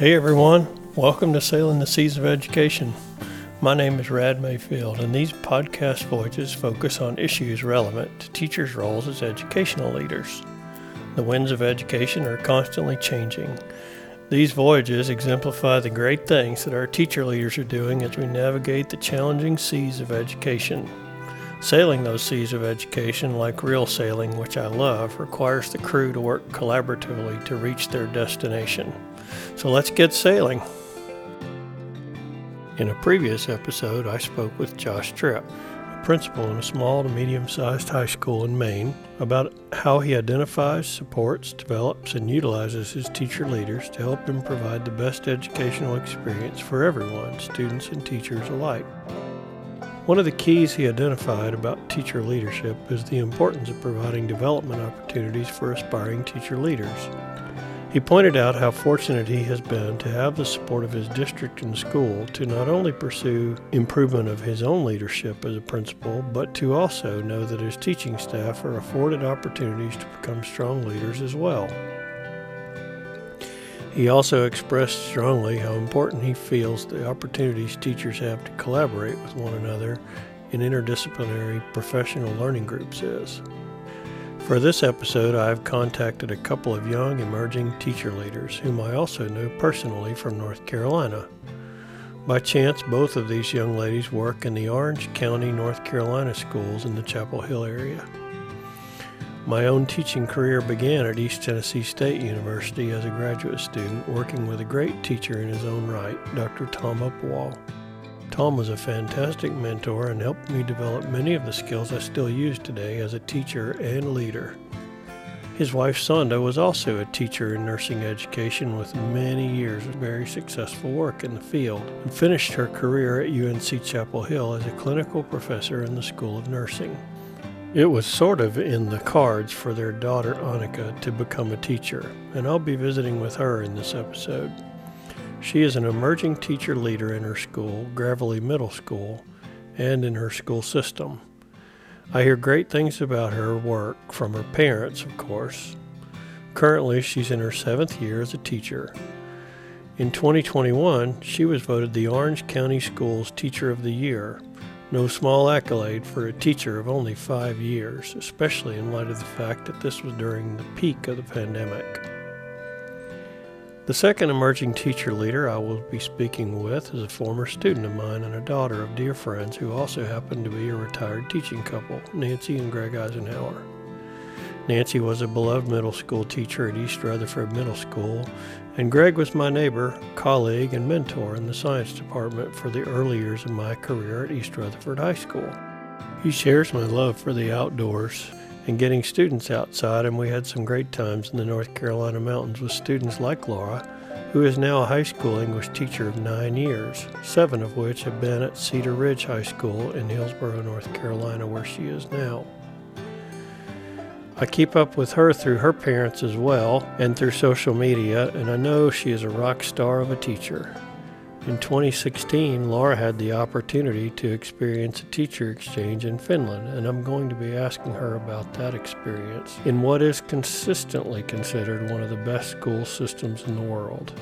Hey everyone, welcome to Sailing the Seas of Education. My name is Rad Mayfield, and these podcast voyages focus on issues relevant to teachers' roles as educational leaders. The winds of education are constantly changing. These voyages exemplify the great things that our teacher leaders are doing as we navigate the challenging seas of education. Sailing those seas of education, like real sailing, which I love, requires the crew to work collaboratively to reach their destination. So let's get sailing. In a previous episode, I spoke with Josh Tripp, a principal in a small to medium sized high school in Maine, about how he identifies, supports, develops, and utilizes his teacher leaders to help him provide the best educational experience for everyone, students and teachers alike. One of the keys he identified about teacher leadership is the importance of providing development opportunities for aspiring teacher leaders. He pointed out how fortunate he has been to have the support of his district and school to not only pursue improvement of his own leadership as a principal, but to also know that his teaching staff are afforded opportunities to become strong leaders as well. He also expressed strongly how important he feels the opportunities teachers have to collaborate with one another in interdisciplinary professional learning groups is. For this episode, I have contacted a couple of young emerging teacher leaders whom I also know personally from North Carolina. By chance, both of these young ladies work in the Orange County, North Carolina schools in the Chapel Hill area. My own teaching career began at East Tennessee State University as a graduate student, working with a great teacher in his own right, Dr. Tom Upwall. Tom was a fantastic mentor and helped me develop many of the skills I still use today as a teacher and leader. His wife Sonda was also a teacher in nursing education with many years of very successful work in the field and finished her career at UNC Chapel Hill as a clinical professor in the School of Nursing. It was sort of in the cards for their daughter Annika to become a teacher, and I'll be visiting with her in this episode. She is an emerging teacher leader in her school, Gravelly Middle School, and in her school system. I hear great things about her work from her parents, of course. Currently, she's in her seventh year as a teacher. In 2021, she was voted the Orange County Schools Teacher of the Year. No small accolade for a teacher of only five years, especially in light of the fact that this was during the peak of the pandemic. The second emerging teacher leader I will be speaking with is a former student of mine and a daughter of dear friends who also happen to be a retired teaching couple, Nancy and Greg Eisenhower. Nancy was a beloved middle school teacher at East Rutherford Middle School, and Greg was my neighbor, colleague, and mentor in the science department for the early years of my career at East Rutherford High School. He shares my love for the outdoors and getting students outside, and we had some great times in the North Carolina mountains with students like Laura, who is now a high school English teacher of nine years, seven of which have been at Cedar Ridge High School in Hillsborough, North Carolina, where she is now. I keep up with her through her parents as well and through social media, and I know she is a rock star of a teacher. In 2016, Laura had the opportunity to experience a teacher exchange in Finland, and I'm going to be asking her about that experience in what is consistently considered one of the best school systems in the world.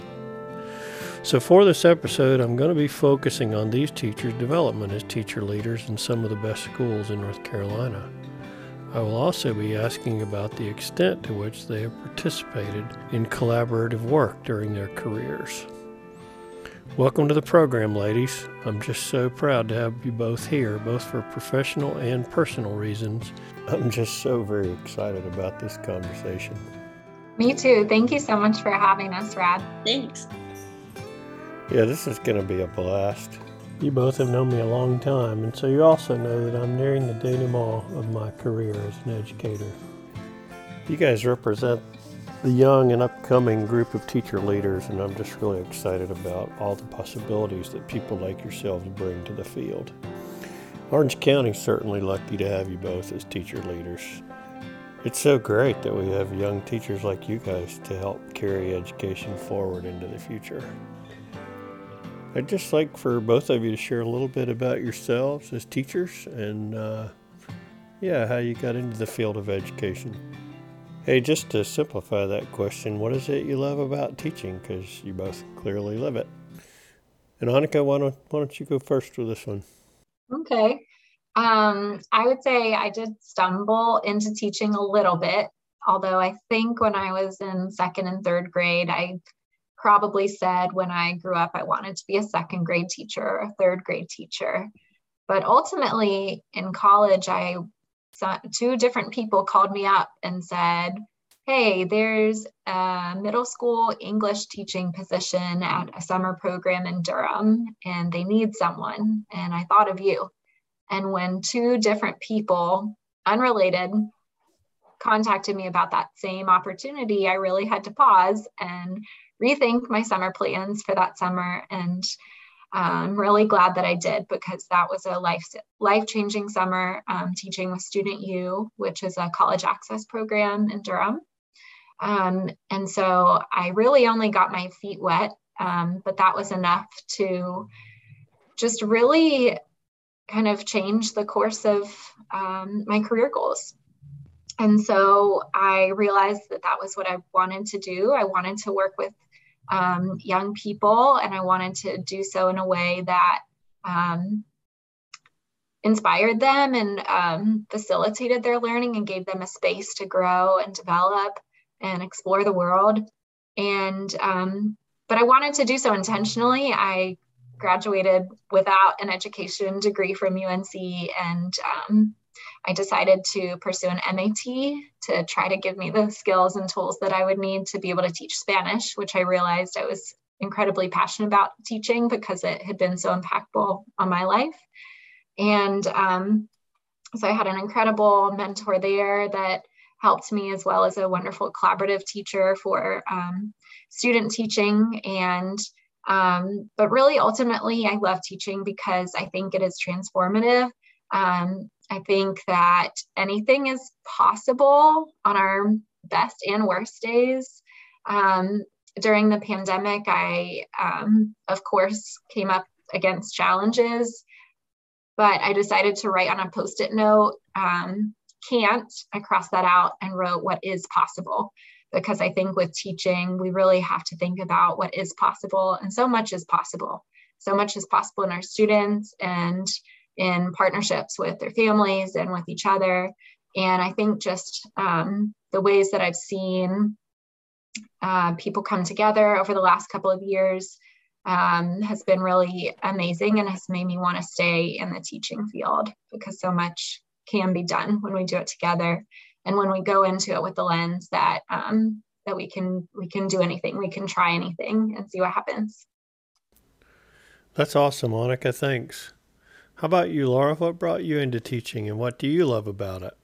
So, for this episode, I'm going to be focusing on these teachers' development as teacher leaders in some of the best schools in North Carolina. I will also be asking about the extent to which they have participated in collaborative work during their careers. Welcome to the program, ladies. I'm just so proud to have you both here, both for professional and personal reasons. I'm just so very excited about this conversation. Me too. Thank you so much for having us, Rad. Thanks. Yeah, this is going to be a blast. You both have known me a long time, and so you also know that I'm nearing the denouement of my career as an educator. You guys represent the young and upcoming group of teacher leaders, and I'm just really excited about all the possibilities that people like yourselves bring to the field. Orange County's certainly lucky to have you both as teacher leaders. It's so great that we have young teachers like you guys to help carry education forward into the future. I'd just like for both of you to share a little bit about yourselves as teachers and, uh, yeah, how you got into the field of education. Hey, just to simplify that question, what is it you love about teaching? Because you both clearly love it. And Annika, why don't, why don't you go first with this one? Okay. Um, I would say I did stumble into teaching a little bit, although I think when I was in second and third grade, I probably said when I grew up I wanted to be a second grade teacher or a third grade teacher. But ultimately in college, I two different people called me up and said, Hey, there's a middle school English teaching position at a summer program in Durham, and they need someone. And I thought of you. And when two different people, unrelated, contacted me about that same opportunity, I really had to pause and rethink my summer plans for that summer. And I'm really glad that I did because that was a life life changing summer um, teaching with Student U, which is a college access program in Durham. Um, and so I really only got my feet wet, um, but that was enough to just really kind of change the course of um, my career goals. And so I realized that that was what I wanted to do. I wanted to work with um, young people, and I wanted to do so in a way that um, inspired them and um, facilitated their learning and gave them a space to grow and develop and explore the world. And um, but I wanted to do so intentionally. I graduated without an education degree from UNC and um, I decided to pursue an MAT to try to give me the skills and tools that I would need to be able to teach Spanish, which I realized I was incredibly passionate about teaching because it had been so impactful on my life. And um, so I had an incredible mentor there that helped me, as well as a wonderful collaborative teacher for um, student teaching. And um, but really, ultimately, I love teaching because I think it is transformative. Um, I think that anything is possible on our best and worst days. Um, during the pandemic, I, um, of course, came up against challenges, but I decided to write on a post it note, um, can't. I crossed that out and wrote what is possible because I think with teaching, we really have to think about what is possible, and so much is possible. So much is possible in our students and in partnerships with their families and with each other. And I think just um, the ways that I've seen uh, people come together over the last couple of years um, has been really amazing and has made me want to stay in the teaching field because so much can be done when we do it together and when we go into it with the lens that um, that we can we can do anything we can try anything and see what happens. That's awesome Annika. Thanks how about you, Laura? What brought you into teaching and what do you love about it?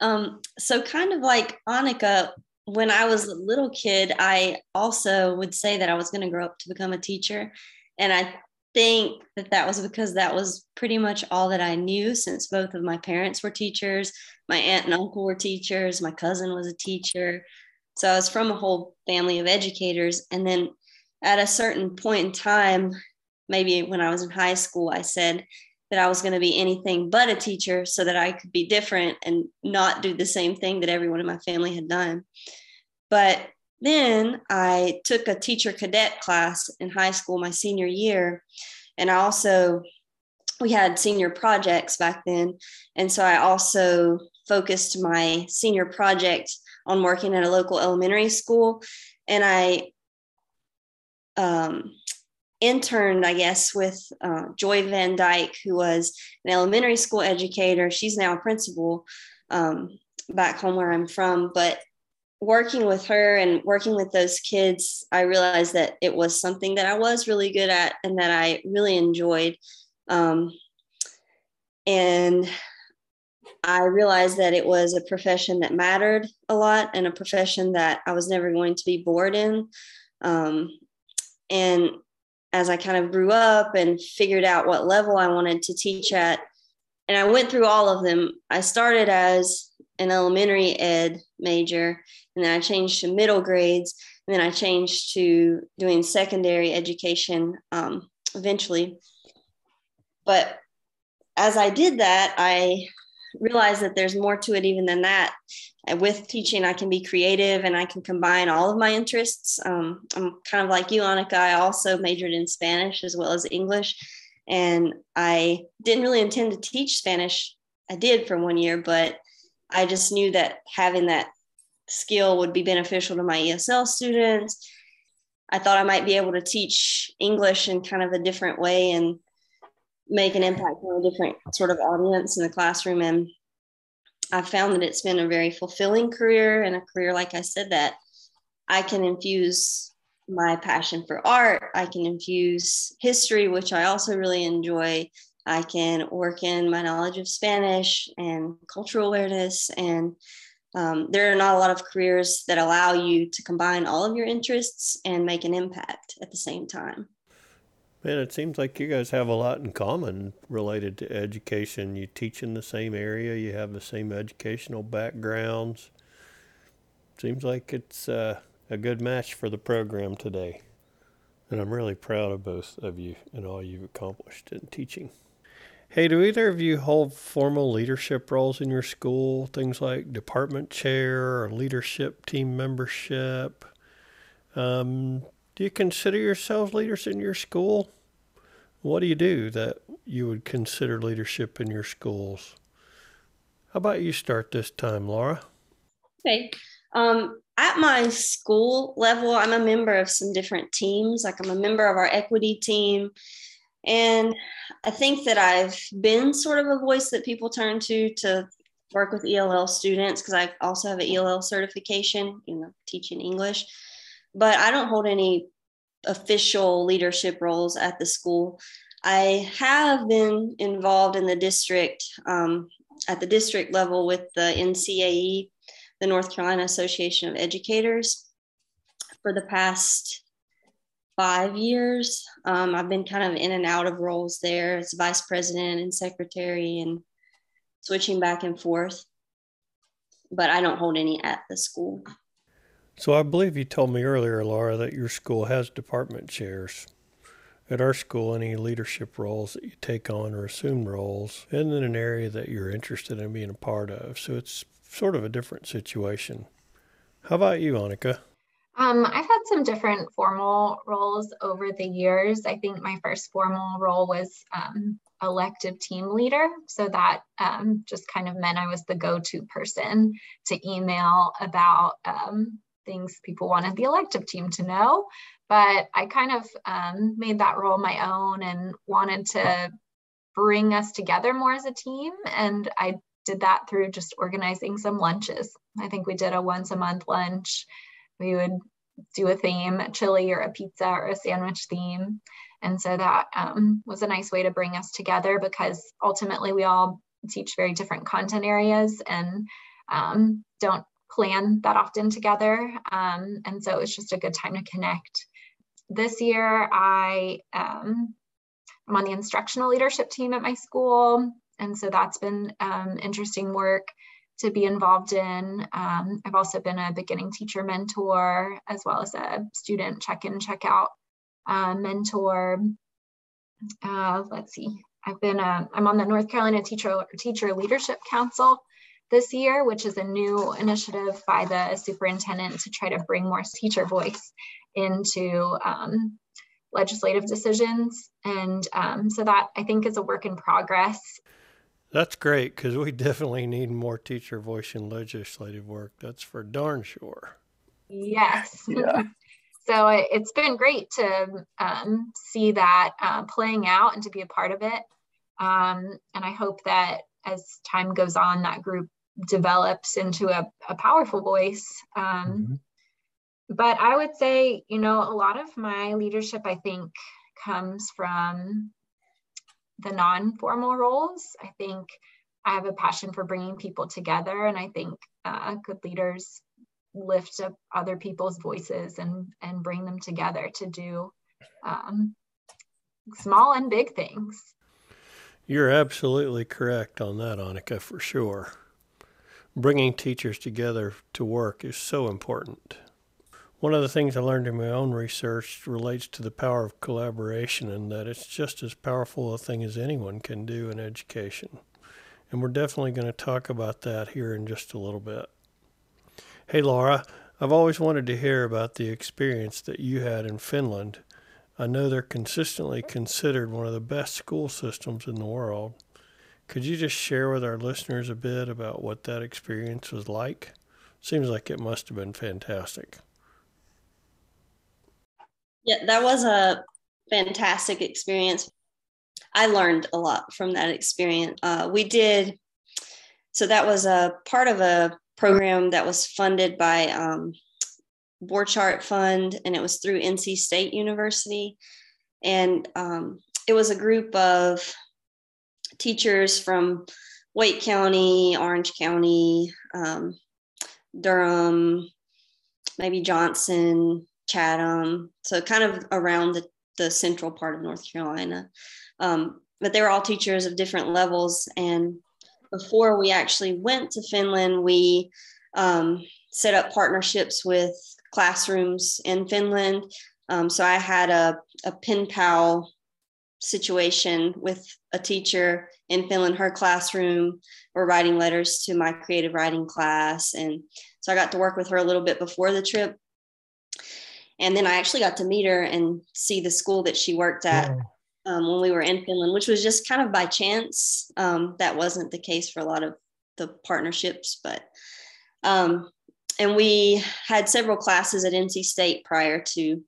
Um, so kind of like Annika, when I was a little kid, I also would say that I was going to grow up to become a teacher. And I think that that was because that was pretty much all that I knew since both of my parents were teachers. My aunt and uncle were teachers. My cousin was a teacher. So I was from a whole family of educators. And then at a certain point in time, maybe when I was in high school, I said that I was going to be anything but a teacher so that I could be different and not do the same thing that everyone in my family had done. But then I took a teacher cadet class in high school my senior year. And I also, we had senior projects back then. And so I also focused my senior project on working at a local elementary school. And I um, interned, I guess, with uh, Joy Van Dyke, who was an elementary school educator. She's now a principal um, back home where I'm from. But working with her and working with those kids, I realized that it was something that I was really good at and that I really enjoyed. Um, and I realized that it was a profession that mattered a lot and a profession that I was never going to be bored in. Um, and as I kind of grew up and figured out what level I wanted to teach at. And I went through all of them. I started as an elementary ed major, and then I changed to middle grades, and then I changed to doing secondary education um, eventually. But as I did that, I realized that there's more to it even than that. With teaching, I can be creative and I can combine all of my interests. Um, I'm kind of like you, Annika. I also majored in Spanish as well as English. And I didn't really intend to teach Spanish. I did for one year, but I just knew that having that skill would be beneficial to my ESL students. I thought I might be able to teach English in kind of a different way and make an impact on a different sort of audience in the classroom. And I found that it's been a very fulfilling career and a career, like I said, that I can infuse my passion for art. I can infuse history, which I also really enjoy. I can work in my knowledge of Spanish and cultural awareness. And um, there are not a lot of careers that allow you to combine all of your interests and make an impact at the same time. Man, it seems like you guys have a lot in common related to education. You teach in the same area, you have the same educational backgrounds. Seems like it's uh, a good match for the program today. And I'm really proud of both of you and all you've accomplished in teaching. Hey, do either of you hold formal leadership roles in your school? Things like department chair or leadership team membership? Um, do you consider yourselves leaders in your school? What do you do that you would consider leadership in your schools? How about you start this time, Laura? Okay. Um, at my school level, I'm a member of some different teams. Like I'm a member of our equity team. And I think that I've been sort of a voice that people turn to to work with ELL students because I also have an ELL certification, you know, teaching English but I don't hold any official leadership roles at the school. I have been involved in the district um, at the district level with the NCAE, the North Carolina Association of Educators, for the past five years. Um, I've been kind of in and out of roles there as vice president and secretary and switching back and forth, but I don't hold any at the school. So I believe you told me earlier, Laura, that your school has department chairs. At our school, any leadership roles that you take on or assume roles and in an area that you're interested in being a part of. So it's sort of a different situation. How about you, Annika? Um, I've had some different formal roles over the years. I think my first formal role was um, elective team leader. So that um, just kind of meant I was the go to person to email about um, things people wanted the elective team to know. But I kind of um, made that role my own and wanted to bring us together more as a team. And I did that through just organizing some lunches. I think we did a once a month lunch. We would do a theme, a chili or a pizza or a sandwich theme. And so that um, was a nice way to bring us together because ultimately we all teach very different content areas and um, don't plan that often together. Um, and so it was just a good time to connect. This year, I um, I'm on the instructional leadership team at my school, and so that's been um, interesting work to be involved in. Um, I've also been a beginning teacher mentor as well as a student check-in, check-out uh, mentor. Uh, let's see, I've been uh, I'm on the North Carolina Teacher Teacher Leadership Council, this year, which is a new initiative by the superintendent to try to bring more teacher voice into um, legislative decisions. And um, so that I think is a work in progress. That's great because we definitely need more teacher voice in legislative work. That's for darn sure. Yes. Yeah. so it's been great to um, see that uh, playing out and to be a part of it. Um, and I hope that as time goes on, that group develops into a, a powerful voice. Um, mm-hmm. But I would say, you know, a lot of my leadership, I think, comes from the non formal roles. I think I have a passion for bringing people together, and I think uh, good leaders lift up other people's voices and and bring them together to do um, small and big things. You're absolutely correct on that, Annika, for sure bringing teachers together to work is so important. One of the things I learned in my own research relates to the power of collaboration and that it's just as powerful a thing as anyone can do in education. and we're definitely going to talk about that here in just a little bit. Hey, Laura, I've always wanted to hear about the experience that you had in Finland. I know they're consistently considered one of the best school systems in the world. Could you just share with our listeners a bit about what that experience was like? Seems like it must have been fantastic. Yeah, that was a fantastic experience. I learned a lot from that experience. Uh, we did, so that was a part of a program that was funded by um, Fund, and it was through NC State University. And um, it was a group of teachers from Wake County, Orange County, um, Durham, maybe Johnston, Chatham, so kind of around the, the central part of North Carolina. Um, but they were all teachers of different levels. And before we actually went to Finland, we um, set up partnerships with classrooms in Finland. Um, so I had a, a pen pal situation with a teacher in Finland, her classroom, or writing letters to my creative writing class. And so I got to work with her a little bit before the trip. And then I actually got to meet her and see the school that she worked at um, when we were in Finland, which was just kind of by chance. Um, that wasn't the case for a lot of the partnerships, but um, and we had several classes at NC State prior to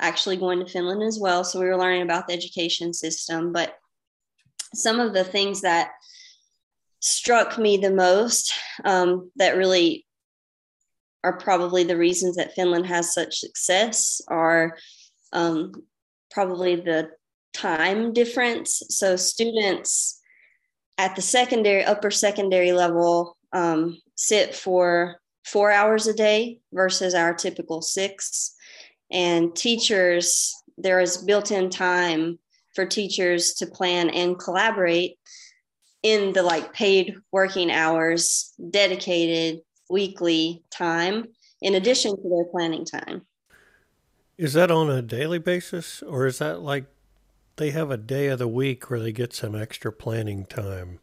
actually going to Finland as well. So we were learning about the education system. But some of the things that struck me the most um, that really are probably the reasons that Finland has such success are um, probably the time difference. So students at the secondary, upper secondary level um, sit for four hours a day versus our typical six. And teachers, there is built in time for teachers to plan and collaborate in the like paid working hours, dedicated weekly time, in addition to their planning time. Is that on a daily basis, or is that like they have a day of the week where they get some extra planning time?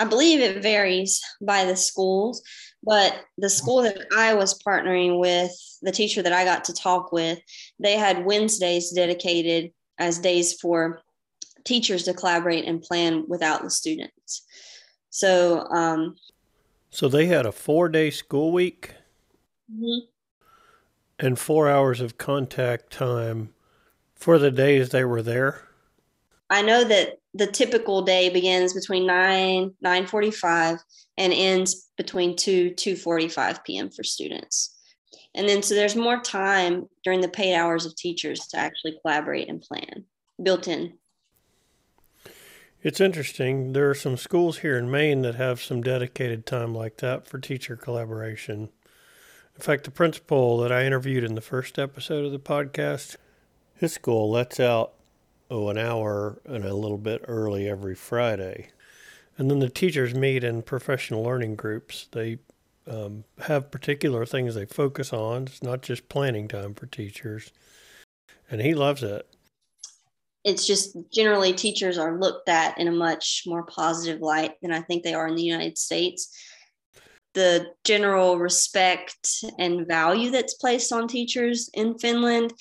I believe it varies by the schools, but the school that I was partnering with, the teacher that I got to talk with, they had Wednesdays dedicated as days for teachers to collaborate and plan without the students. So, um, so they had a four day school week mm-hmm. and four hours of contact time for the days they were there. I know that the typical day begins between 9 9:45 and ends between 2 2:45 p.m. for students. And then so there's more time during the paid hours of teachers to actually collaborate and plan built in. It's interesting. There are some schools here in Maine that have some dedicated time like that for teacher collaboration. In fact, the principal that I interviewed in the first episode of the podcast, his school lets out oh, an hour and a little bit early every Friday. And then the teachers meet in professional learning groups. They um, have particular things they focus on. It's not just planning time for teachers. And he loves it. It's just generally teachers are looked at in a much more positive light than I think they are in the United States. The general respect and value that's placed on teachers in Finland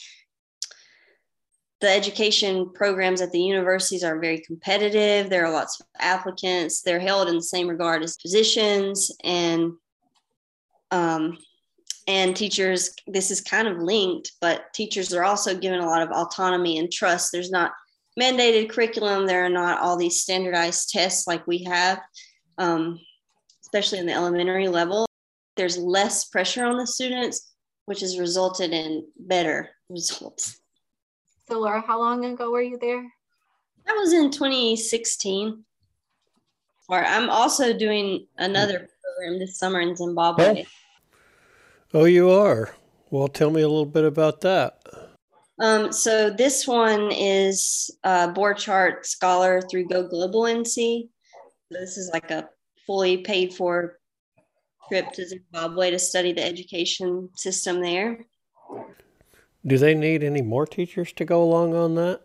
the education programs at the universities are very competitive. There are lots of applicants. They're held in the same regard as physicians and um, and teachers. This is kind of linked, but teachers are also given a lot of autonomy and trust. There's not mandated curriculum. There are not all these standardized tests like we have, um, especially in the elementary level. There's less pressure on the students, which has resulted in better results. So, Laura, how long ago were you there? That was in 2016. Or I'm also doing another program this summer in Zimbabwe. Oh, you are? Well, tell me a little bit about that. Um, so this one is a Borchardt Scholar through Go Global NC. This is like a fully paid for trip to Zimbabwe to study the education system there. Do they need any more teachers to go along on that?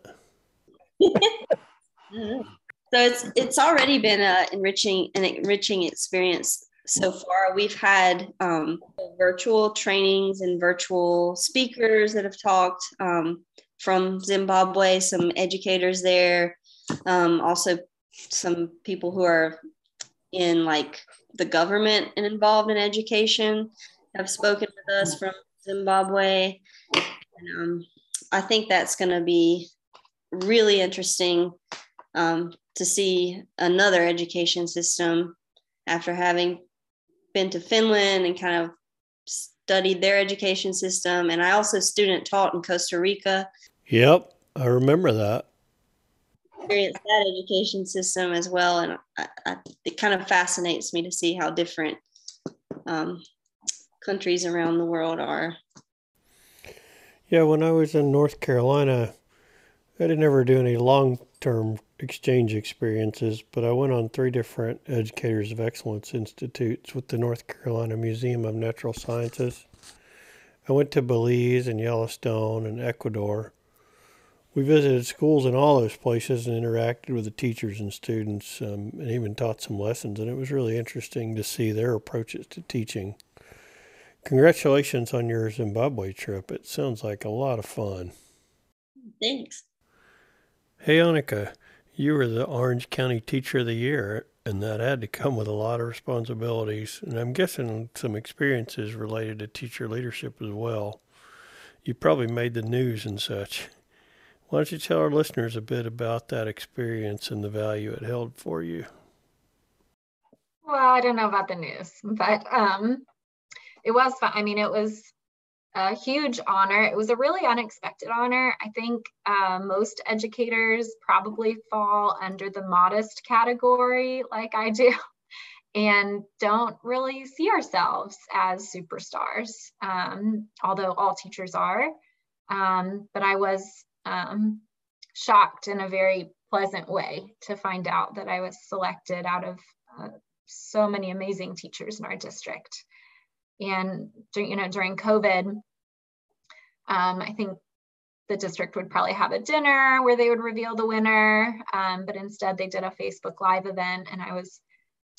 So it's it's already been a enriching an enriching experience so far. We've had um, virtual trainings and virtual speakers that have talked um, from Zimbabwe, some educators there, um, also some people who are in like the government and involved in education have spoken with us from Zimbabwe. And, um, I think that's going to be really interesting um, to see another education system after having been to Finland and kind of studied their education system. And I also student taught in Costa Rica. Yep, I remember that. Experienced that education system as well. And I, I, it kind of fascinates me to see how different um, countries around the world are. Yeah, when I was in North Carolina, I didn't ever do any long term exchange experiences, but I went on three different Educators of Excellence Institutes with the North Carolina Museum of Natural Sciences. I went to Belize and Yellowstone and Ecuador. We visited schools in all those places and interacted with the teachers and students um, and even taught some lessons, and it was really interesting to see their approaches to teaching. Congratulations on your Zimbabwe trip. It sounds like a lot of fun. Thanks. Hey, Annika, you were the Orange County Teacher of the Year, and that had to come with a lot of responsibilities, and I'm guessing some experiences related to teacher leadership as well. You probably made the news and such. Why don't you tell our listeners a bit about that experience and the value it held for you? Well, I don't know about the news, but um, it was fun. I mean, it was a huge honor. It was a really unexpected honor. I think uh, most educators probably fall under the modest category, like I do, and don't really see ourselves as superstars, um, although all teachers are. Um, but I was um, shocked in a very pleasant way to find out that I was selected out of uh, so many amazing teachers in our district and you know during covid um, i think the district would probably have a dinner where they would reveal the winner um, but instead they did a facebook live event and i was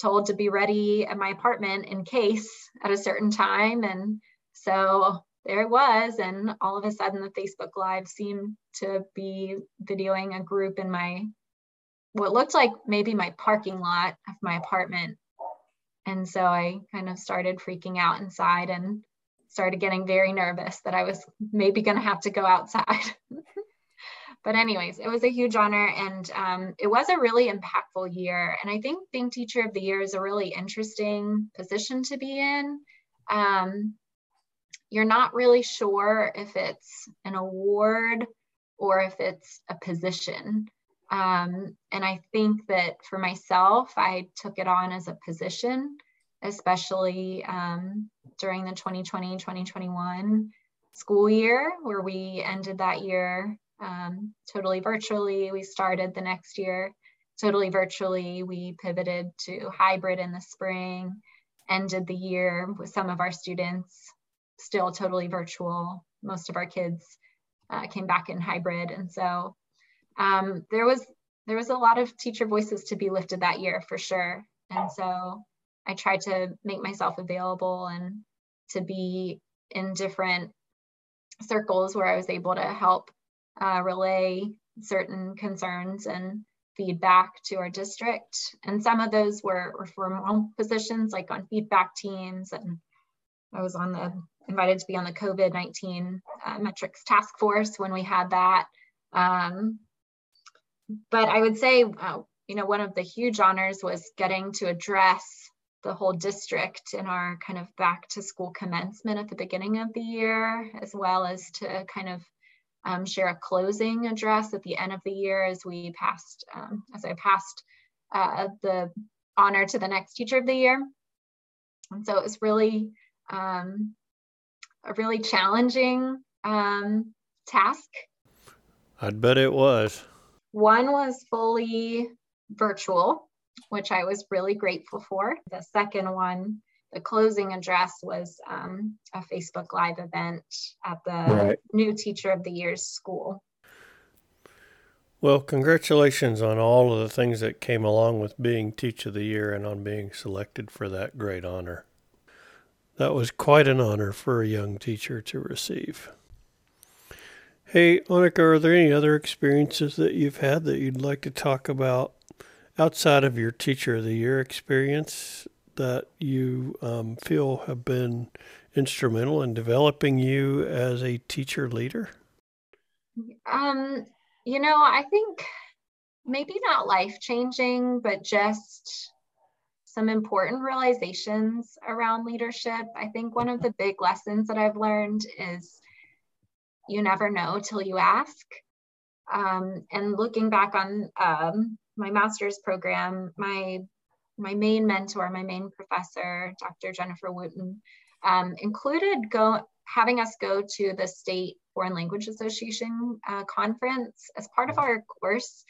told to be ready at my apartment in case at a certain time and so there it was and all of a sudden the facebook live seemed to be videoing a group in my what looked like maybe my parking lot of my apartment and so I kind of started freaking out inside and started getting very nervous that I was maybe going to have to go outside. but, anyways, it was a huge honor and um, it was a really impactful year. And I think being Teacher of the Year is a really interesting position to be in. Um, you're not really sure if it's an award or if it's a position. Um, and I think that for myself, I took it on as a position, especially um, during the 2020 2021 school year, where we ended that year um, totally virtually. We started the next year totally virtually. We pivoted to hybrid in the spring, ended the year with some of our students still totally virtual. Most of our kids uh, came back in hybrid. And so um, there was there was a lot of teacher voices to be lifted that year for sure. And so I tried to make myself available and to be in different circles where I was able to help uh, relay certain concerns and feedback to our district. And some of those were, were formal positions, like on feedback teams. And I was on the invited to be on the COVID 19 uh, metrics task force when we had that. Um, but I would say, uh, you know, one of the huge honors was getting to address the whole district in our kind of back to school commencement at the beginning of the year, as well as to kind of um, share a closing address at the end of the year as we passed, um, as I passed uh, the honor to the next teacher of the year. And so it was really um, a really challenging um, task. I'd bet it was. One was fully virtual, which I was really grateful for. The second one, the closing address, was um, a Facebook Live event at the right. new Teacher of the Year's school. Well, congratulations on all of the things that came along with being Teacher of the Year and on being selected for that great honor. That was quite an honor for a young teacher to receive. Hey, Annika, are there any other experiences that you've had that you'd like to talk about outside of your Teacher of the Year experience that you um, feel have been instrumental in developing you as a teacher leader? Um, you know, I think maybe not life changing, but just some important realizations around leadership. I think one of the big lessons that I've learned is you never know till you ask. Um, and looking back on um, my master's program, my my main mentor, my main professor, Dr. Jennifer Wooten, um, included go having us go to the state foreign language association uh, conference as part of our course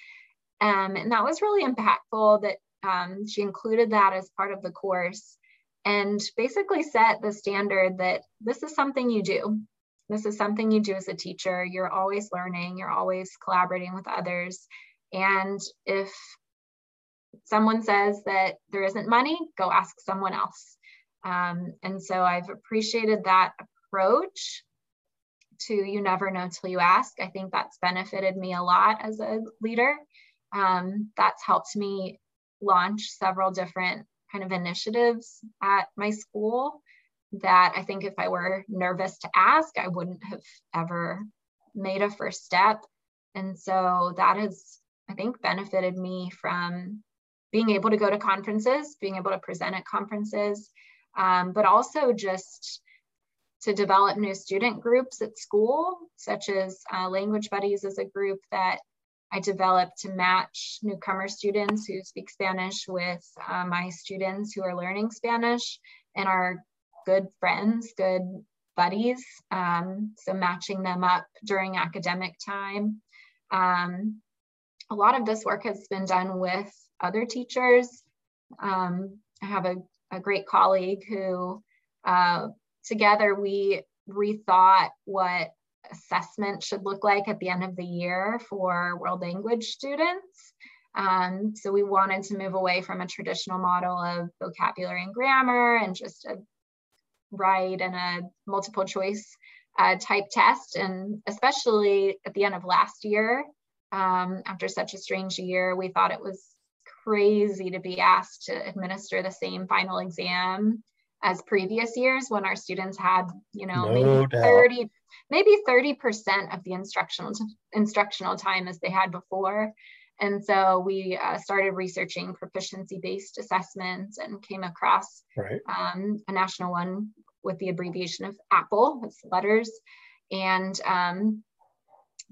um, and that was really impactful that um, she included that as part of the course and basically set the standard that this is something you do this is something you do as a teacher. You're always learning. You're always collaborating with others. And if someone says that there isn't money go ask someone else. Um, and so I've appreciated that approach to you never know till you ask. I think that's benefited me a lot as a leader. Um, that's helped me launch several different kind of initiatives at my school that I think if I were nervous to ask, I wouldn't have ever made a first step. And so that has, I think, benefited me from being able to go to conferences, being able to present at conferences, um, but also just to develop new student groups at school, such as uh, Language Buddies is a group that I developed to match newcomer students who speak Spanish with uh, my students who are learning Spanish and are good friends, good buddies. Um, so matching them up during academic time. Um, a lot of this work has been done with other teachers. Um, I have a a great colleague who uh, together we rethought what assessment should look like at the end of the year for world language students. Um, so we wanted to move away from a traditional model of vocabulary and grammar and just a write and a multiple choice uh, type test. And especially at the end of last year, um, after such a strange year, we thought it was crazy to be asked to administer the same final exam as previous years when our students had, you know, no maybe doubt. 30, maybe 30% of the instructional instructional time as they had before. And so we uh, started researching proficiency-based assessments and came across right. um, a national one with the abbreviation of AAPPL, it's letters. And um,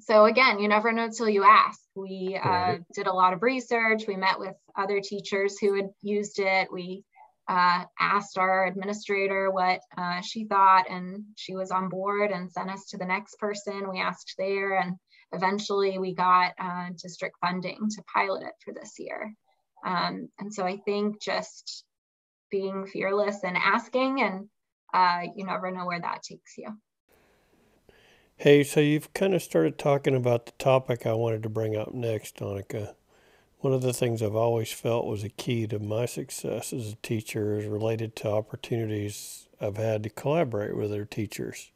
so again, you never know till you ask. We uh, did a lot of research. We met with other teachers who had used it. We uh, asked our administrator what uh, she thought, and she was on board and sent us to the next person. We asked there, and eventually we got uh, district funding to pilot it for this year. Um, and so I think just being fearless and asking, and uh, you never know where that takes you. Hey, so you've kind of started talking about the topic I wanted to bring up next, Annika. One of the things I've always felt was a key to my success as a teacher is related to opportunities I've had to collaborate with other teachers,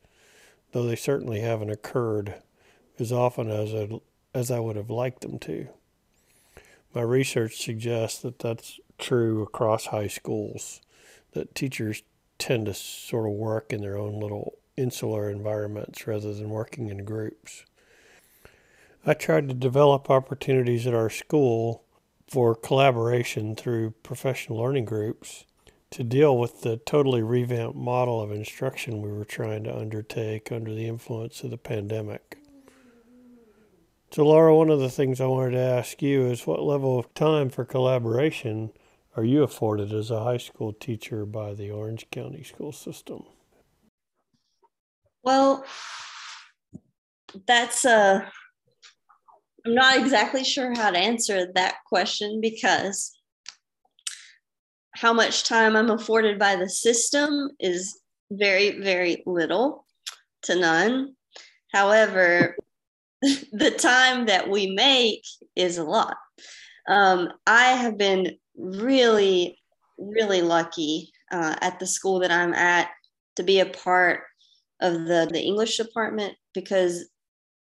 though they certainly haven't occurred as often as I, as I would have liked them to. My research suggests that that's true across high schools, that teachers tend to sort of work in their own little insular environments rather than working in groups. I tried to develop opportunities at our school for collaboration through professional learning groups to deal with the totally revamped model of instruction we were trying to undertake under the influence of the pandemic. So, Laura, one of the things I wanted to ask you is what level of time for collaboration are you afforded as a high school teacher by the Orange County school system? Well, that's a. Uh, I'm not exactly sure how to answer that question because how much time I'm afforded by the system is very, very little to none. However, the time that we make is a lot. Um, I have been really, really lucky uh, at the school that I'm at to be a part of the, the English department because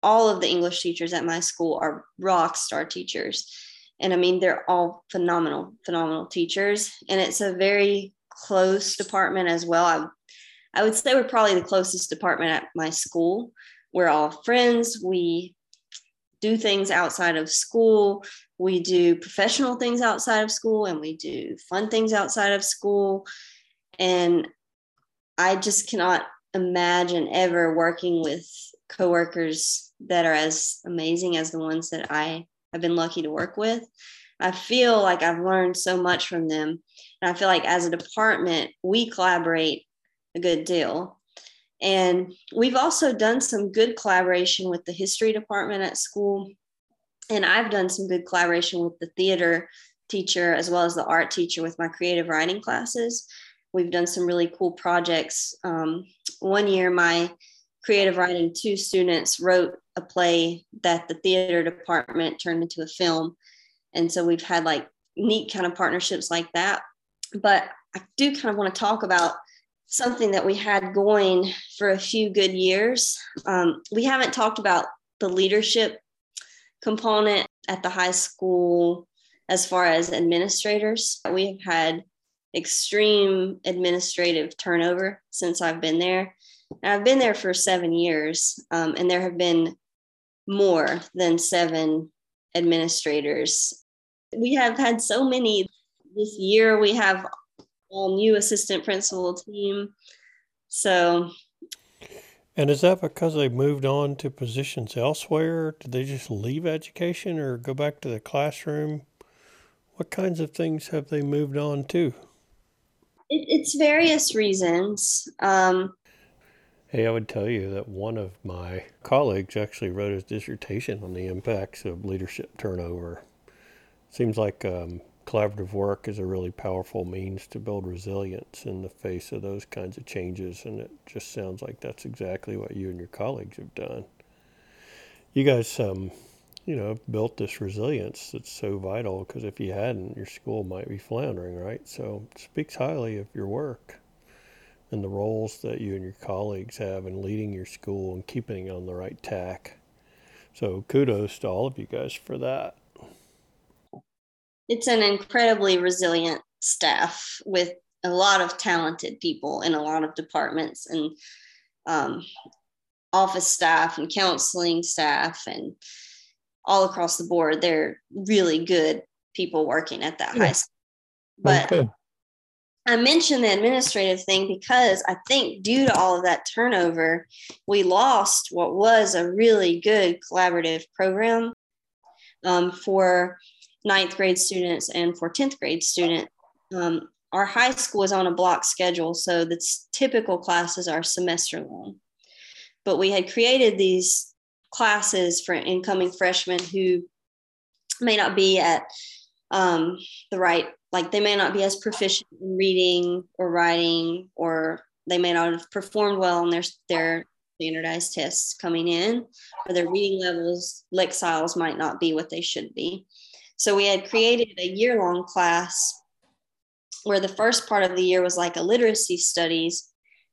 all of the English teachers at my school are rock star teachers. And I mean, they're all phenomenal, phenomenal teachers. And it's a very close department as well. I, I would say we're probably the closest department at my school. We're all friends. We do things outside of school. We do professional things outside of school and we do fun things outside of school. And I just cannot imagine ever working with coworkers that are as amazing as the ones that I have been lucky to work with. I feel like I've learned so much from them. And I feel like as a department, we collaborate a good deal. And we've also done some good collaboration with the history department at school. And I've done some good collaboration with the theater teacher as well as the art teacher with my creative writing classes. We've done some really cool projects. Um, one year, my creative writing two students wrote a play that the theater department turned into a film. And so we've had like neat kind of partnerships like that. But I do kind of want to talk about something that we had going for a few good years. Um, we haven't talked about the leadership component at the high school as far as administrators. We have had extreme administrative turnover since I've been there. And I've been there for seven years, um, and there have been more than seven administrators. We have had so many this year. We have all new assistant principal team. So, and is that because they moved on to positions elsewhere? Did they just leave education or go back to the classroom? What kinds of things have they moved on to? It, it's various reasons. Um, hey, I would tell you that one of my colleagues actually wrote his dissertation on the impacts of leadership turnover. Seems like um, collaborative work is a really powerful means to build resilience in the face of those kinds of changes, and it just sounds like that's exactly what you and your colleagues have done. You guys, um, you know, built this resilience that's so vital because if you hadn't, your school might be floundering, right? So it speaks highly of your work and the roles that you and your colleagues have in leading your school and keeping it on the right tack. So kudos to all of you guys for that. It's an incredibly resilient staff with a lot of talented people in a lot of departments and um, office staff and counseling staff and all across the board. They're really good people working at that yeah. high school. But okay. I mentioned the administrative thing because I think due to all of that turnover, we lost what was a really good collaborative program um, for ninth grade students and for 10th grade students. Um, our high school is on a block schedule, so the typical classes are semester long. But we had created these classes for incoming freshmen who may not be at um, the right, like they may not be as proficient in reading or writing, or they may not have performed well in their their standardized tests coming in, or their reading levels, lexiles might not be what they should be. So we had created a year long class where the first part of the year was like a literacy studies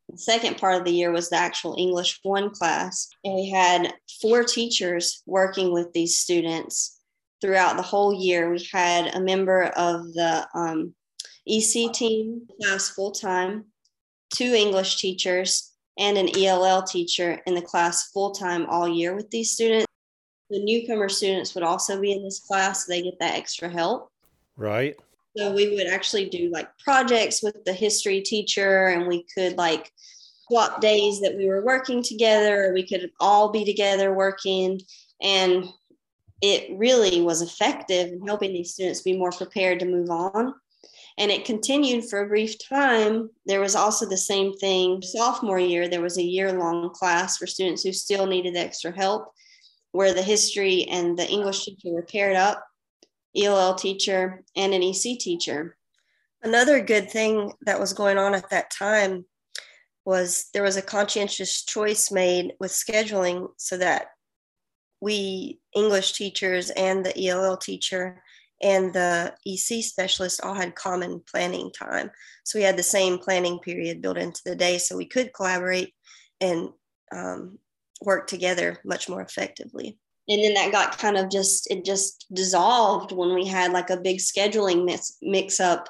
the second part of the year was the actual English one class. And we had four teachers working with these students throughout the whole year. We had a member of the um, EC team class full time, two English teachers, and an ELL teacher in the class full time all year with these students. The newcomer students would also be in this class, so they get that extra help. Right. So we would actually do like projects with the history teacher, and we could like swap days that we were working together. We could all be together working, and it really was effective in helping these students be more prepared to move on. And it continued for a brief time. There was also the same thing sophomore year. There was a year long class for students who still needed extra help, where the history and the English teacher were paired up ELL teacher, and an EC teacher. Another good thing that was going on at that time was there was a conscientious choice made with scheduling so that we English teachers and the ELL teacher and the EC specialist all had common planning time. So we had the same planning period built into the day so we could collaborate and um, work together much more effectively. And then that got kind of just, it just dissolved when we had like a big scheduling mix, mix up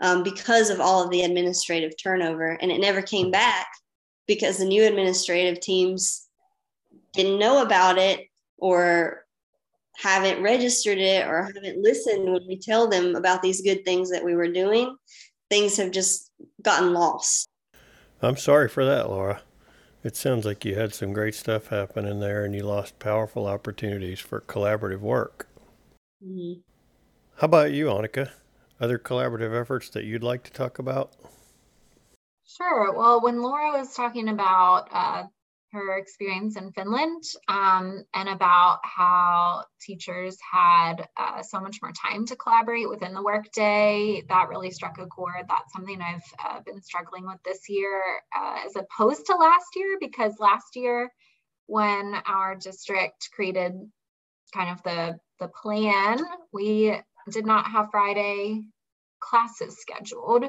um, because of all of the administrative turnover. And it never came back because the new administrative teams didn't know about it or haven't registered it or haven't listened when we tell them about these good things that we were doing, things have just gotten lost. I'm sorry for that, Laura. It sounds like you had some great stuff happening there and you lost powerful opportunities for collaborative work. Mm-hmm. How about you, Annika? Other collaborative efforts that you'd like to talk about? Sure. Well, when Laura was talking about uh, her experience in Finland um, and about how teachers had uh, so much more time to collaborate within the workday. That really struck a chord. That's something I've uh, been struggling with this year uh, as opposed to last year, because last year when our district created kind of the, the plan, we did not have Friday classes scheduled.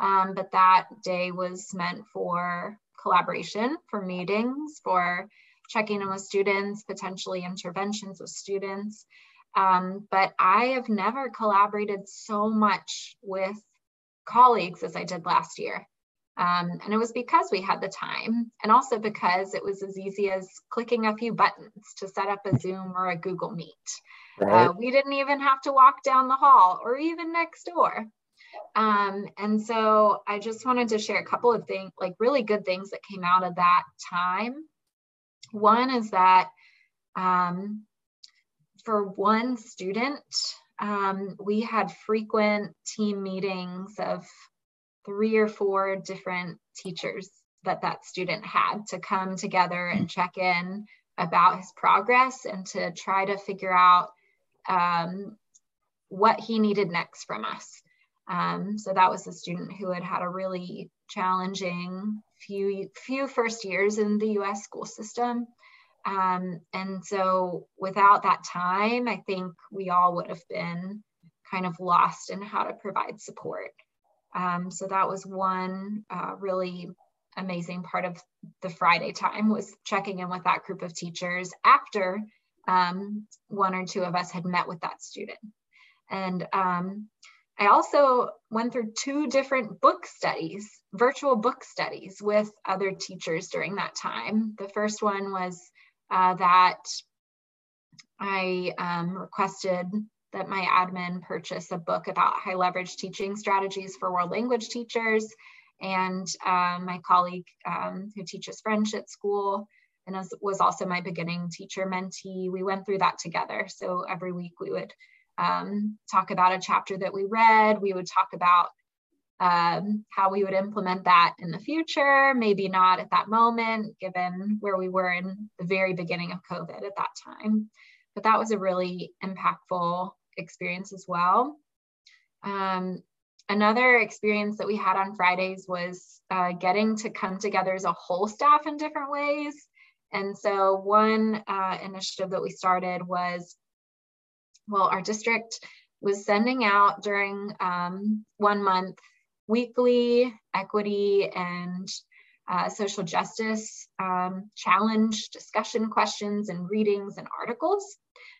Um, but that day was meant for collaboration for meetings, for checking in with students, potentially interventions with students. Um, but I have never collaborated so much with colleagues as I did last year. Um, and it was because we had the time, and also because it was as easy as clicking a few buttons to set up a Zoom or a Google Meet. Right. Uh, we didn't even have to walk down the hall or even next door. Um, and so I just wanted to share a couple of things, like really good things that came out of that time. One is that um, for one student, um, we had frequent team meetings of three or four different teachers that that student had to come together and check in about his progress and to try to figure out um, what he needed next from us. Um, so that was a student who had had a really challenging few few first years in the U.S. school system. Um, and so without that time, I think we all would have been kind of lost in how to provide support. Um, so that was one uh, really amazing part of the Friday time was checking in with that group of teachers after um, one or two of us had met with that student. And um, I also went through two different book studies, virtual book studies with other teachers during that time. The first one was uh, that I um, requested that my admin purchase a book about high leverage teaching strategies for world language teachers. And um, my colleague um, who teaches French at school and was also my beginning teacher mentee, we went through that together. So every week we would um, talk about a chapter that we read. We would talk about um, how we would implement that in the future, maybe not at that moment, given where we were in the very beginning of COVID at that time. But that was a really impactful experience as well. Um, another experience that we had on Fridays was uh, getting to come together as a whole staff in different ways. And so, one uh, initiative that we started was well, our district was sending out during um, one month weekly equity and uh, social justice um, challenge discussion questions and readings and articles.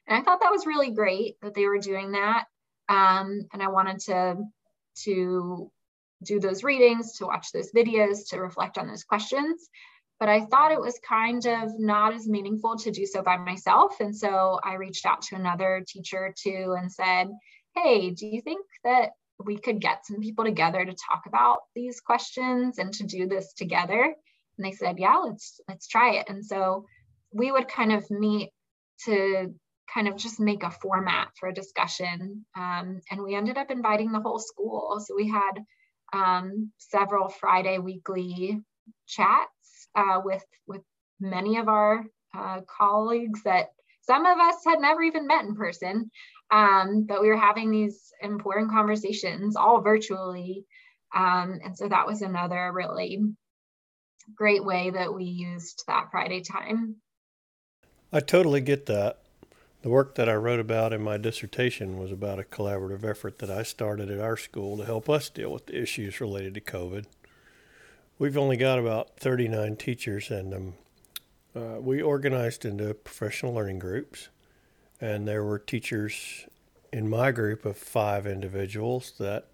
And I thought that was really great that they were doing that. Um, and I wanted to, to do those readings, to watch those videos, to reflect on those questions but I thought it was kind of not as meaningful to do so by myself. And so I reached out to another teacher too and said, Hey, do you think that we could get some people together to talk about these questions and to do this together? And they said, Yeah, let's let's try it. And so we would kind of meet to kind of just make a format for a discussion. Um, and we ended up inviting the whole school. So we had um, several Friday weekly chats uh, with with many of our uh, colleagues that some of us had never even met in person, um, but we were having these important conversations all virtually. Um, and so that was another really great way that we used that Friday time. I totally get that. The work that I wrote about in my dissertation was about a collaborative effort that I started at our school to help us deal with the issues related to COVID. We've only got about 39 teachers, and um, uh, we organized into professional learning groups. And there were teachers in my group of five individuals that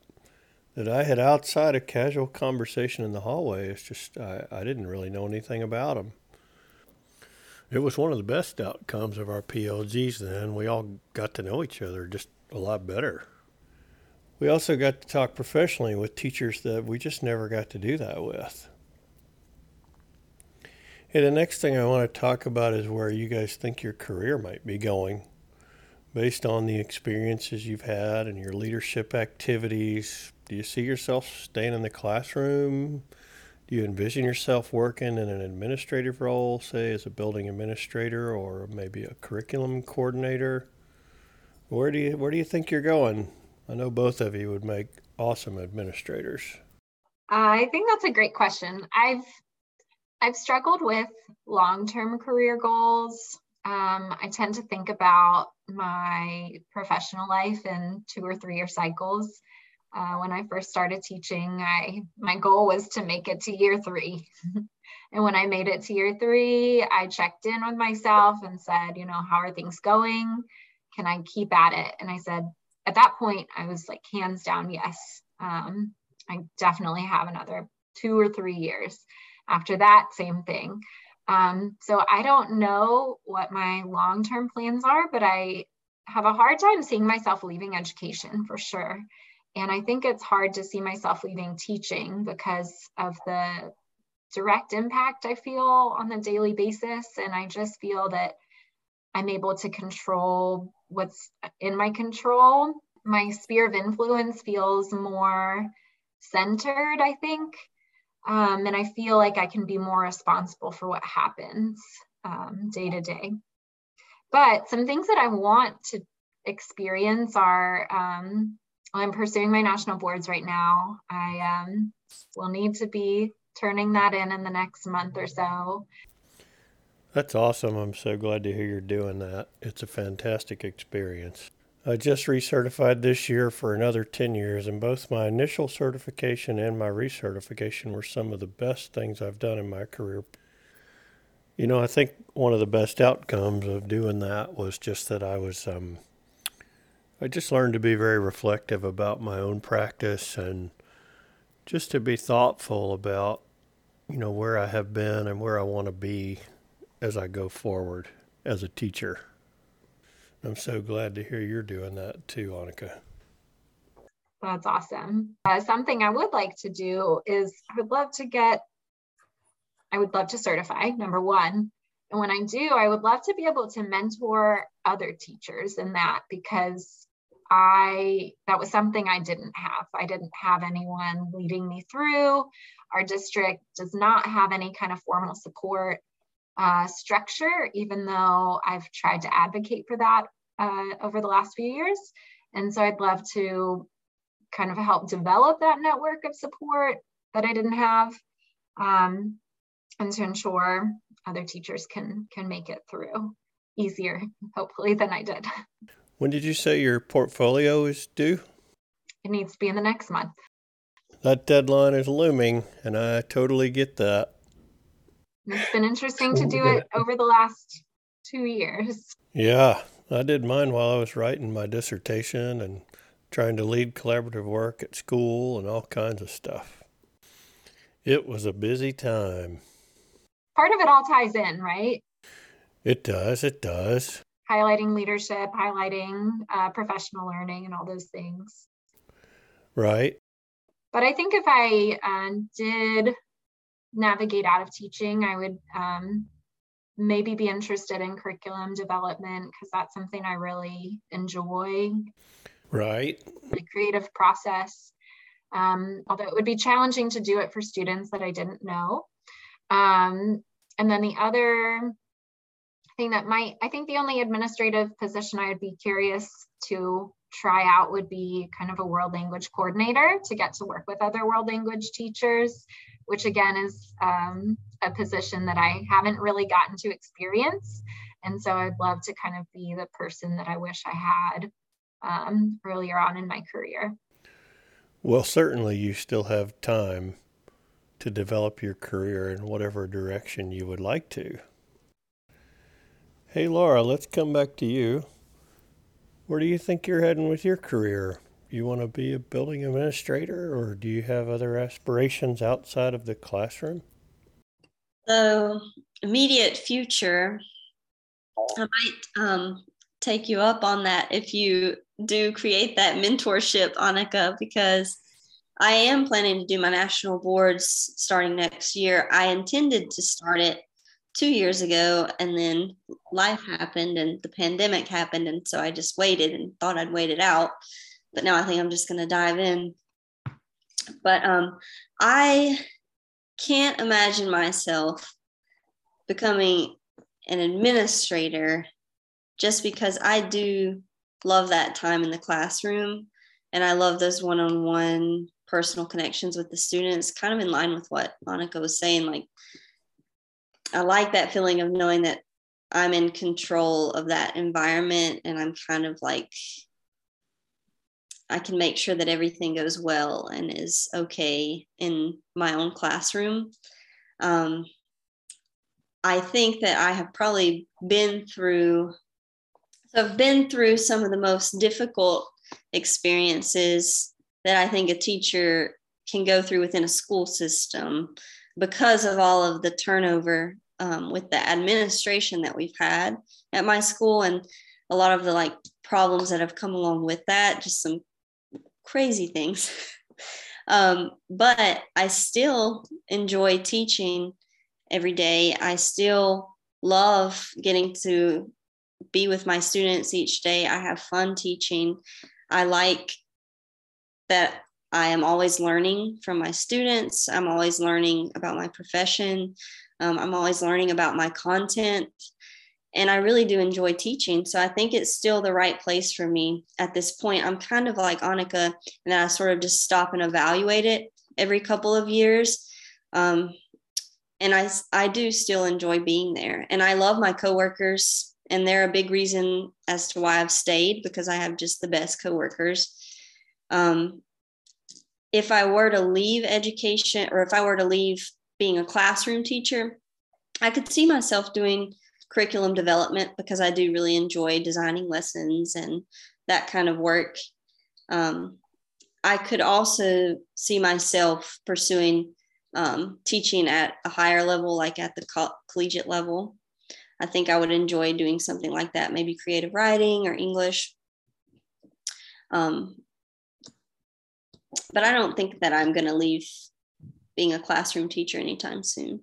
that I had outside a casual conversation in the hallway. It's just I, I didn't really know anything about them. It was one of the best outcomes of our PLGs then. We all got to know each other just a lot better. We also got to talk professionally with teachers that we just never got to do that with. Hey, the next thing I want to talk about is where you guys think your career might be going based on the experiences you've had and your leadership activities. Do you see yourself staying in the classroom? Do you envision yourself working in an administrative role, say as a building administrator or maybe a curriculum coordinator? Where do you where do you think you're going? I know both of you would make awesome administrators. I think that's a great question. I've I've struggled with long-term career goals. Um, I tend to think about my professional life in two or three year cycles. Uh, when I first started teaching, I my goal was to make it to year three. and when I made it to year three, I checked in with myself and said, you know, how are things going? Can I keep at it? And I said, at that point, I was like hands down, yes. Um, I definitely have another two or three years. After that, same thing. Um, so I don't know what my long term plans are, but I have a hard time seeing myself leaving education for sure. And I think it's hard to see myself leaving teaching because of the direct impact I feel on a daily basis. And I just feel that I'm able to control what's in my control. My sphere of influence feels more centered, I think. Um, and I feel like I can be more responsible for what happens um, day to day. But some things that I want to experience are um, I'm pursuing my national boards right now. I um, will need to be turning that in in the next month or so. That's awesome. I'm so glad to hear you're doing that. It's a fantastic experience. I just recertified this year for another 10 years, and both my initial certification and my recertification were some of the best things I've done in my career. You know, I think one of the best outcomes of doing that was just that I was um, I just learned to be very reflective about my own practice and just to be thoughtful about, you know, where I have been and where I want to be as I go forward as a teacher. I'm so glad to hear you're doing that too, Annika. That's awesome. Uh, something I would like to do is I would love to get, I would love to certify, number one. And when I do, I would love to be able to mentor other teachers in that because I that was something I didn't have. I didn't have anyone leading me through. Our district does not have any kind of formal support uh, structure, even though I've tried to advocate for that uh, over the last few years. And so I'd love to kind of help develop that network of support that I didn't have, um, and to ensure other teachers can can make it through easier, hopefully, than I did. When did you say your portfolio is due? It needs to be in the next month. That deadline is looming, and I totally get that. It's been interesting to do it over the last two years. Yeah, I did mine while I was writing my dissertation and trying to lead collaborative work at school and all kinds of stuff. It was a busy time. Part of it all ties in, right? It does, it does highlighting leadership, highlighting uh, professional learning, and all those things. Right. But I think if I uh, did navigate out of teaching, I would um, maybe be interested in curriculum development because that's something I really enjoy. Right. The creative process. Um, although it would be challenging to do it for students that I didn't know. Um, and then the other thing that might, I think the only administrative position I would be curious to try out would be kind of a world language coordinator to get to work with other world language teachers, which again is um, a position that I haven't really gotten to experience. And so I'd love to kind of be the person that I wish I had um, earlier on in my career. Well, certainly you still have time to develop your career in whatever direction you would like to. Hey, Laura, let's come back to you. Where do you think you're heading with your career? You want to be a building administrator, or do you have other aspirations outside of the classroom? So, immediate future, I might um, take you up on that if you do create that mentorship, Annika, because I am planning to do my national boards starting next year. I intended to start it two years ago, and then life happened and the pandemic happened. And so I just waited and thought I'd wait it out. But now I think I'm just going to dive in. But um, I can't imagine myself becoming an administrator just because I do love that time in the classroom and I love those one on one personal connections with the students, kind of in line with what Annika was saying. Like, I like that feeling of knowing that I'm in control of that environment and I'm kind of like, I can make sure that everything goes well and is okay in my own classroom. Um, I think that I have probably been through so I've been through some of the most difficult experiences that I think a teacher can go through within a school system because of all of the turnover um, with the administration that we've had at my school and a lot of the like problems that have come along with that just some crazy things um, but i still enjoy teaching every day i still love getting to be with my students each day. I have fun teaching. I like that I am always learning from my students. I'm always learning about my profession. Um, I'm always learning about my content. And I really do enjoy teaching. So I think it's still the right place for me at this point. I'm kind of like Annika, and I sort of just stop and evaluate it every couple of years. Um, and I, I do still enjoy being there. And I love my coworkers and they're a big reason as to why I've stayed because I have just the best coworkers. Um, if I were to leave education or if I were to leave being a classroom teacher, I could see myself doing curriculum development because I do really enjoy designing lessons and that kind of work. Um, I could also see myself pursuing um, teaching at a higher level, like at the co- collegiate level. I think I would enjoy doing something like that, maybe creative writing or English. Um, but I don't think that I'm going to leave being a classroom teacher anytime soon.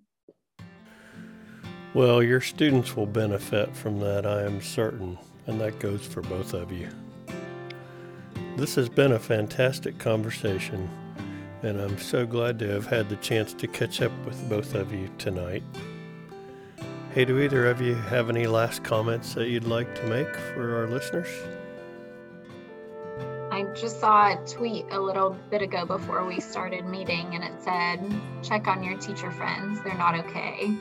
Well, your students will benefit from that, I am certain, and that goes for both of you. This has been a fantastic conversation, and I'm so glad to have had the chance to catch up with both of you tonight. Hey, do either of you have any last comments that you'd like to make for our listeners? I just saw a tweet a little bit ago before we started meeting, and it said, check on your teacher friends, they're not okay.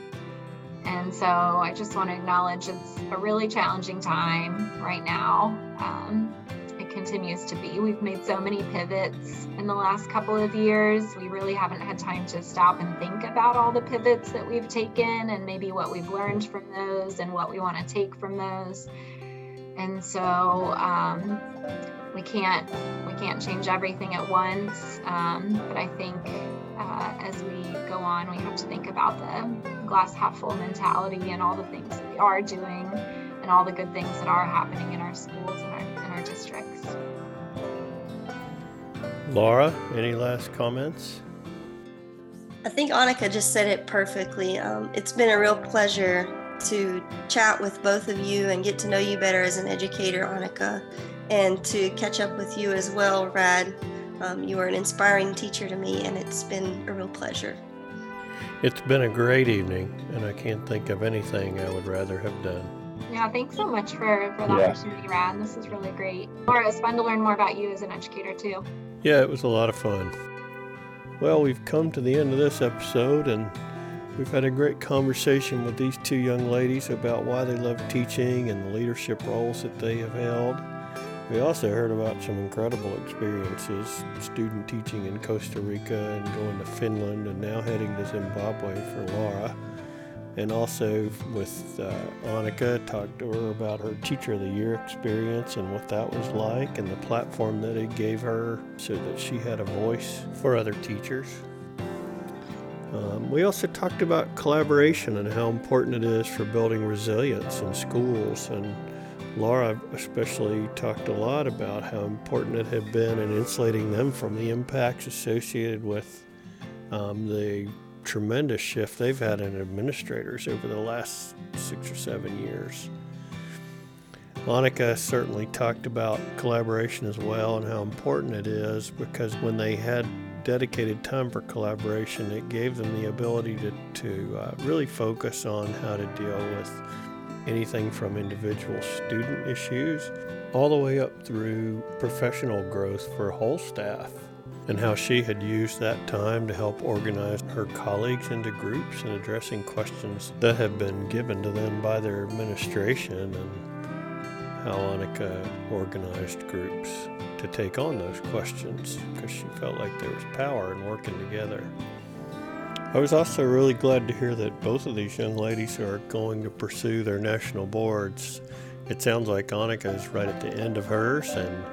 And so I just want to acknowledge it's a really challenging time right now. Um, it continues to be. We've made so many pivots in the last couple of years. We really haven't had time to stop and think about all the pivots that we've taken and maybe what we've learned from those and what we want to take from those. And so um, we can't we can't change everything at once. Um, but I think uh, as we go on, we have to think about the glass half full mentality and all the things that we are doing and all the good things that are happening in our schools and our, in our districts. Laura, any last comments? I think Annika just said it perfectly. Um, it's been a real pleasure to chat with both of you and get to know you better as an educator, Annika, and to catch up with you as well, Rad. Um, you are an inspiring teacher to me, and it's been a real pleasure. It's been a great evening, and I can't think of anything I would rather have done. Yeah, thanks so much for, for the yeah. opportunity, Rad. This is really great. Laura, it's fun to learn more about you as an educator, too. Yeah, it was a lot of fun. Well, we've come to the end of this episode, and We've had a great conversation with these two young ladies about why they love teaching and the leadership roles that they have held. We also heard about some incredible experiences student teaching in Costa Rica and going to Finland and now heading to Zimbabwe for Laura. And also with uh, Annika, talked to her about her Teacher of the Year experience and what that was like and the platform that it gave her so that she had a voice for other teachers. Um, we also talked about collaboration and how important it is for building resilience in schools. And Laura especially talked a lot about how important it had been in insulating them from the impacts associated with um, the tremendous shift they've had in administrators over the last six or seven years. Annika certainly talked about collaboration as well and how important it is because when they had dedicated time for collaboration, it gave them the ability to, to uh, really focus on how to deal with anything from individual student issues all the way up through professional growth for whole staff and how she had used that time to help organize her colleagues into groups and addressing questions that had been given to them by their administration and how Annika organized groups to take on those questions because she felt like there was power in working together. I was also really glad to hear that both of these young ladies are going to pursue their national boards. It sounds like Annika is right at the end of hers and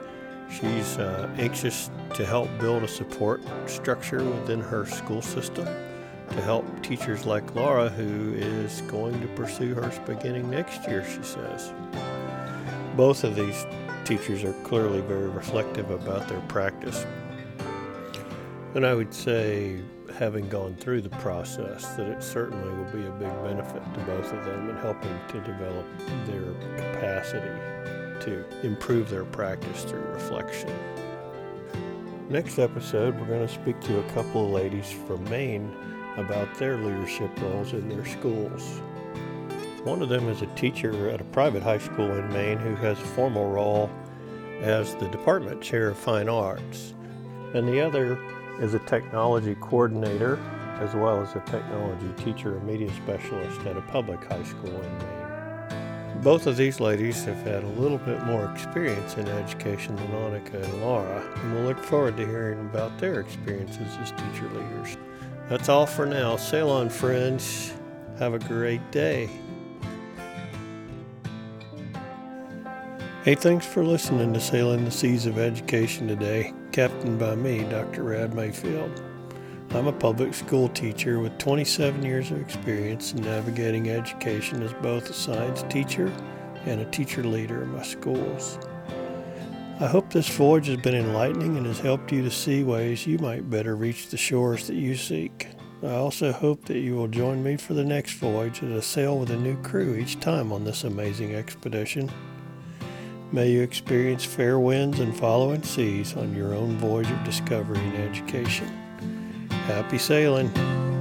she's uh, anxious to help build a support structure within her school system to help teachers like Laura, who is going to pursue hers beginning next year, she says. Both of these teachers are clearly very reflective about their practice. And I would say, having gone through the process, that it certainly will be a big benefit to both of them in helping to develop their capacity to improve their practice through reflection. Next episode, we're going to speak to a couple of ladies from Maine about their leadership roles in their schools. One of them is a teacher at a private high school in Maine who has a formal role as the department chair of fine arts, and the other is a technology coordinator as well as a technology teacher and media specialist at a public high school in Maine. Both of these ladies have had a little bit more experience in education than Annika and Laura, and we'll look forward to hearing about their experiences as teacher leaders. That's all for now. Sail on, friends. Have a great day. Hey, thanks for listening to Sailing the Seas of Education today, captained by me, Dr. Rad Mayfield. I'm a public school teacher with 27 years of experience in navigating education as both a science teacher and a teacher leader in my schools. I hope this voyage has been enlightening and has helped you to see ways you might better reach the shores that you seek. I also hope that you will join me for the next voyage as I sail with a new crew each time on this amazing expedition. May you experience fair winds and following seas on your own voyage of discovery and education. Happy sailing!